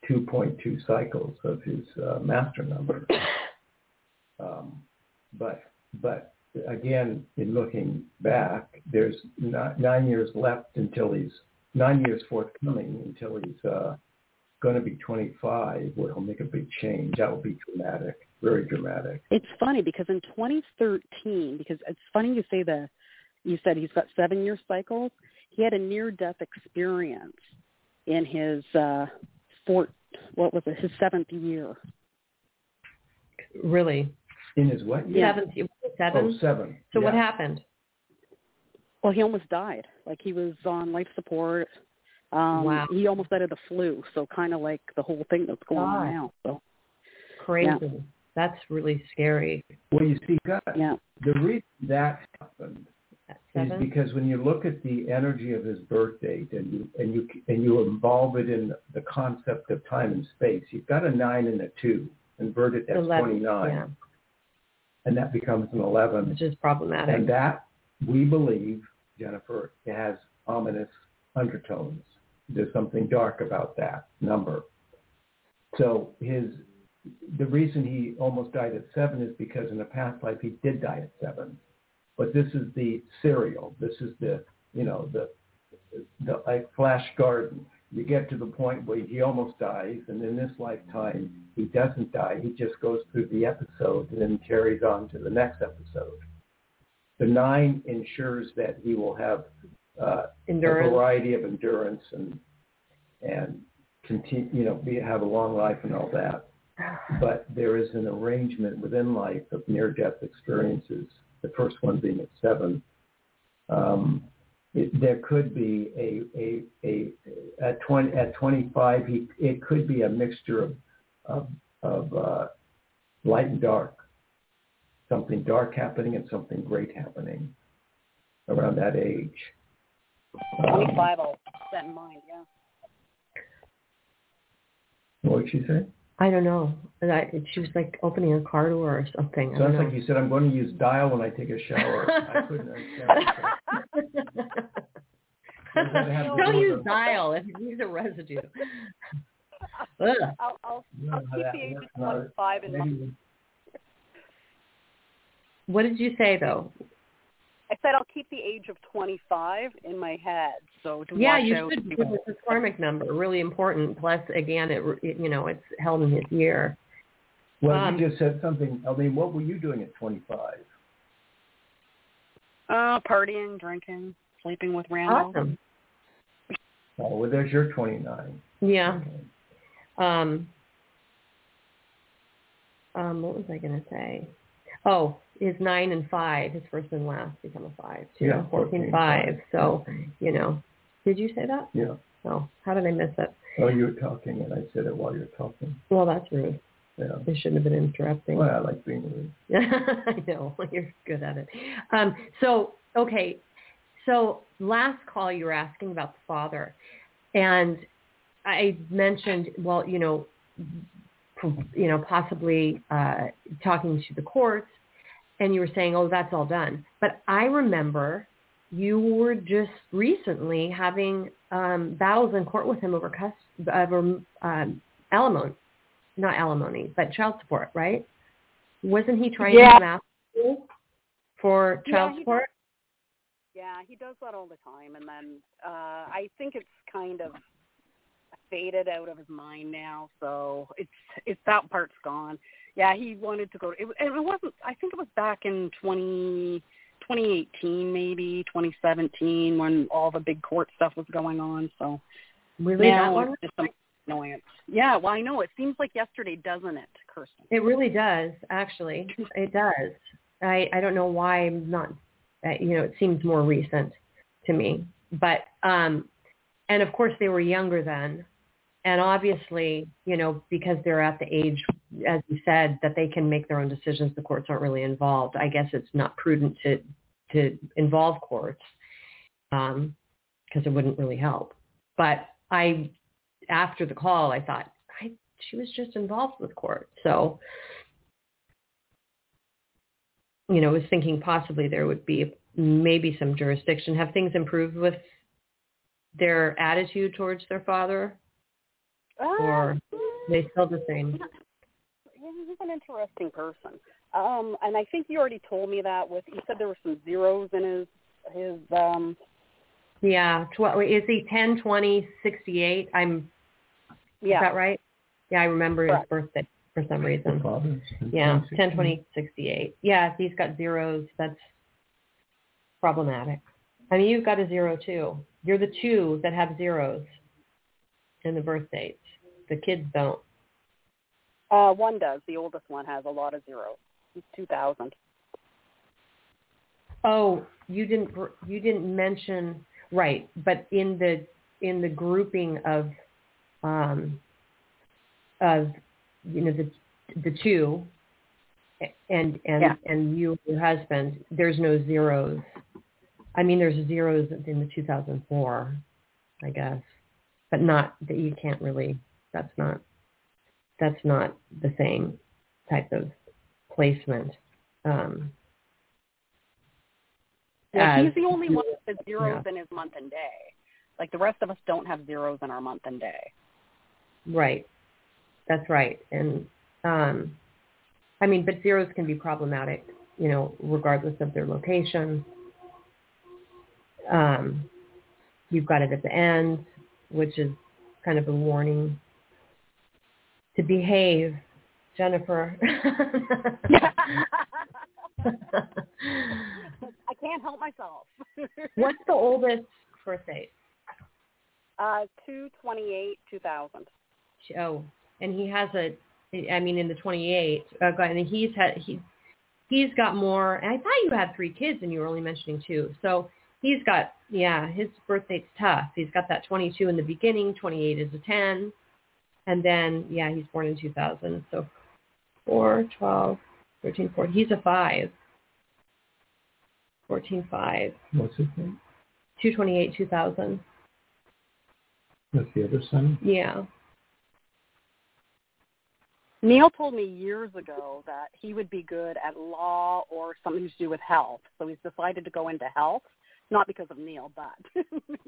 2.2 cycles of his uh, master number. Um, but but again, in looking back, there's ni- nine years left until he's nine years forthcoming until he's uh, going to be 25, where he'll make a big change. That will be dramatic, very dramatic. it's funny because in 2013 because it's funny you say the you said he's got seven year cycles. He had a near death experience in his uh fort what was it, his seventh year. Really? In his what? Year? Seven? Seven? Oh, seven. So what happened? Well, he almost died. Like he was on life support. Um Wow. he almost died of the flu, so kinda like the whole thing that's going on now. So Crazy. That's really scary. Well, you see, God, yeah. the reason that happened At is because when you look at the energy of his birth date and you and you and you involve it in the concept of time and space, you've got a nine and a two inverted. That's Eleven, twenty nine, Yeah, and that becomes an eleven. which is problematic. And that we believe, Jennifer, it has ominous undertones. There's something dark about that number. So his the reason he almost died at seven is because in a past life he did die at seven. But this is the serial. This is the you know the the like flash garden. You get to the point where he almost dies, and in this lifetime he doesn't die. He just goes through the episode and then carries on to the next episode. The nine ensures that he will have uh, a variety of endurance and and continue, you know, be, have a long life and all that. But there is an arrangement within life of near-death experiences. The first one being at seven. Um, it, there could be a a a at twenty at twenty five. He it could be a mixture of of, of uh, light and dark. Something dark happening and something great happening around that age. Um, Twenty five I'll keep that in mind, yeah. what did she say? I don't know. And I, she was like opening a car door or something. I Sounds don't like you said, I'm going to use dial when I take a shower. I couldn't understand. know. Does that have to don't do with use the- dial if you use a residue. I'll, I'll, I'll keep the age of that's not- 25 in mind. maybe- What did you say though? I said I'll keep the age of 25 in my head. So to Yeah, watch you out should for because people. it's a karmic number, really important. Plus, again, it, it you know it's held in his year. Well, Um, you just said something. I mean, what were you doing at 25? Uh partying, drinking, sleeping with Randall. Awesome. Oh, well, there's your 29. Yeah. Okay. Um, um, what was I going to say? Oh, his nine and five, his first and last become a five too. Yeah, 14, 14, five. five. So, you know, did you say that? Yeah. Oh, how did I miss it? Oh, you were talking, and I said it while you were talking. Well, that's rude. Yeah. I shouldn't have been interrupting. Well, I like being rude. I know you're good at it. Um, so okay, so last call you were asking about the father, and I mentioned well, you know, you know, possibly uh, talking to the courts, and you were saying, oh, that's all done. But I remember you were just recently having um, battles in court with him over cust- over um, alimony, not alimony, but child support, right? Wasn't he trying Yeah. to come after you for child he support? Yeah, he does that all the time, and then uh I think it's kind of faded out of his mind now. So it's it's that part's gone. Yeah, he wanted to go. It, and it wasn't. I think it was back in twenty. 2018 maybe 2017 when all the big court stuff was going on so Really, that now one? it's just some annoyance yeah well i know it seems like yesterday doesn't it Kristin It really does, actually. It does. I I don't know why I'm not. uh, You know, it seems more recent to me. But um, and of course they were younger then, and obviously, you know, because they're at the age, as you said, that they can make their own decisions. The courts aren't really involved. I guess it's not prudent to to involve courts um, because it wouldn't really help. But I, after the call, I thought I she was just involved with court. So, you know, I was thinking possibly there would be maybe some jurisdiction. Have things improved with their attitude towards their father, or Uh, they still the same? he's an interesting person. Um, and I think you already told me that with you said there were some zeros in his his um Yeah, tw- is he ten, twenty, sixty-eight? I'm. yeah. Is that right? Yeah, I remember his Correct. birthday for some reason. Yeah, 10, 16. 20, 68. Yeah, he's got zeros. That's problematic. I mean, you've got a zero too. You're the two that have zeros in the birth dates. The kids don't. Uh, one does. The oldest one has a lot of zeros. He's 2000. Oh, you didn't you didn't mention right, but in the in the grouping of um of you know the the two and and Yeah. and you your husband, there's no zeros. I mean, there's zeros in the 2004, I guess, but not that you can't really. That's not that's not the same type of placement. Um, Yeah, he's the only one with zeros Yeah. in his month and day. Like the rest of us don't have zeros in our month and day. Right. That's right. And um I mean, but zeros can be problematic, you know, regardless of their location. Um you've got it at the end, which is kind of a warning to behave, Jennifer. I can't help myself. What's the oldest birth date? uh, two twenty eight two thousand. Oh, and he has a. I mean, in the 28, uh, go- and he's had he he's got more. And I thought you had three kids, and you were only mentioning two. So he's got yeah, his birth date's tough. He's got that 22 in the beginning, 28 is a 10, and then yeah, he's born in 2000. So 4, 12, 13, 14. He's a five. 14, 5, What's his name? 228, 2000. That's the other son. Yeah. Neil told me years ago that he would be good at law or something to do with health. So he's decided to go into health, not because of Neil, but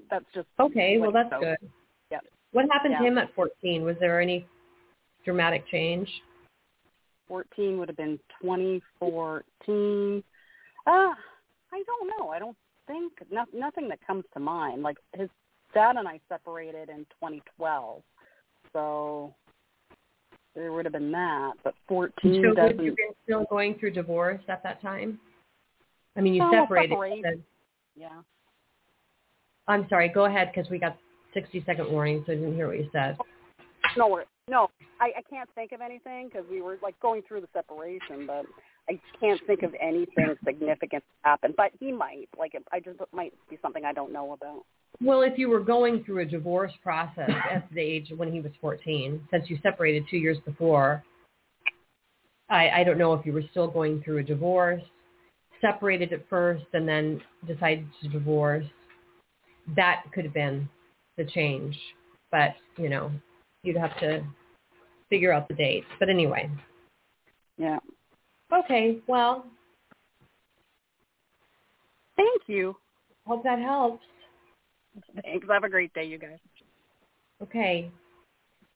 that's just Okay, well that's felt. good. Yep. What happened to him at 14? Was there any dramatic change? 14 would have been 2014. Uh, I don't know. I don't think no, nothing that comes to mind. Like his dad and I separated in 2012, so there would have been that. But 14 So doesn't. you been still going through divorce at that time? I mean, you Oh, separated. separate. said- Yeah. I'm sorry. Go ahead because we got 60 second warning, so I didn't hear what you said. No, wor- no. I, I can't think of anything because we were like going through the separation, but I can't think of anything significant that happened. But he might. Like I just it might be something I don't know about. Well, if you were going through a divorce process at the age when he was 14, since you separated two years before, I, I don't know if you were still going through a divorce, separated at first, and then decided to divorce. That could have been the change, but you know, you'd have to figure out the date. But anyway, Yeah. okay. Well, Thank you. hope that helps. Thanks. Have a great day, you guys. Okay,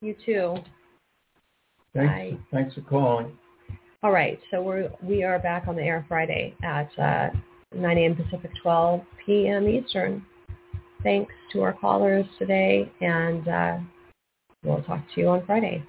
you too. Thanks. Bye. Thanks for calling. All right, so we're we are back on the air Friday at uh, 9 a.m. Pacific, 12 p.m. Eastern. Thanks to our callers today, and uh, we'll talk to you on Friday.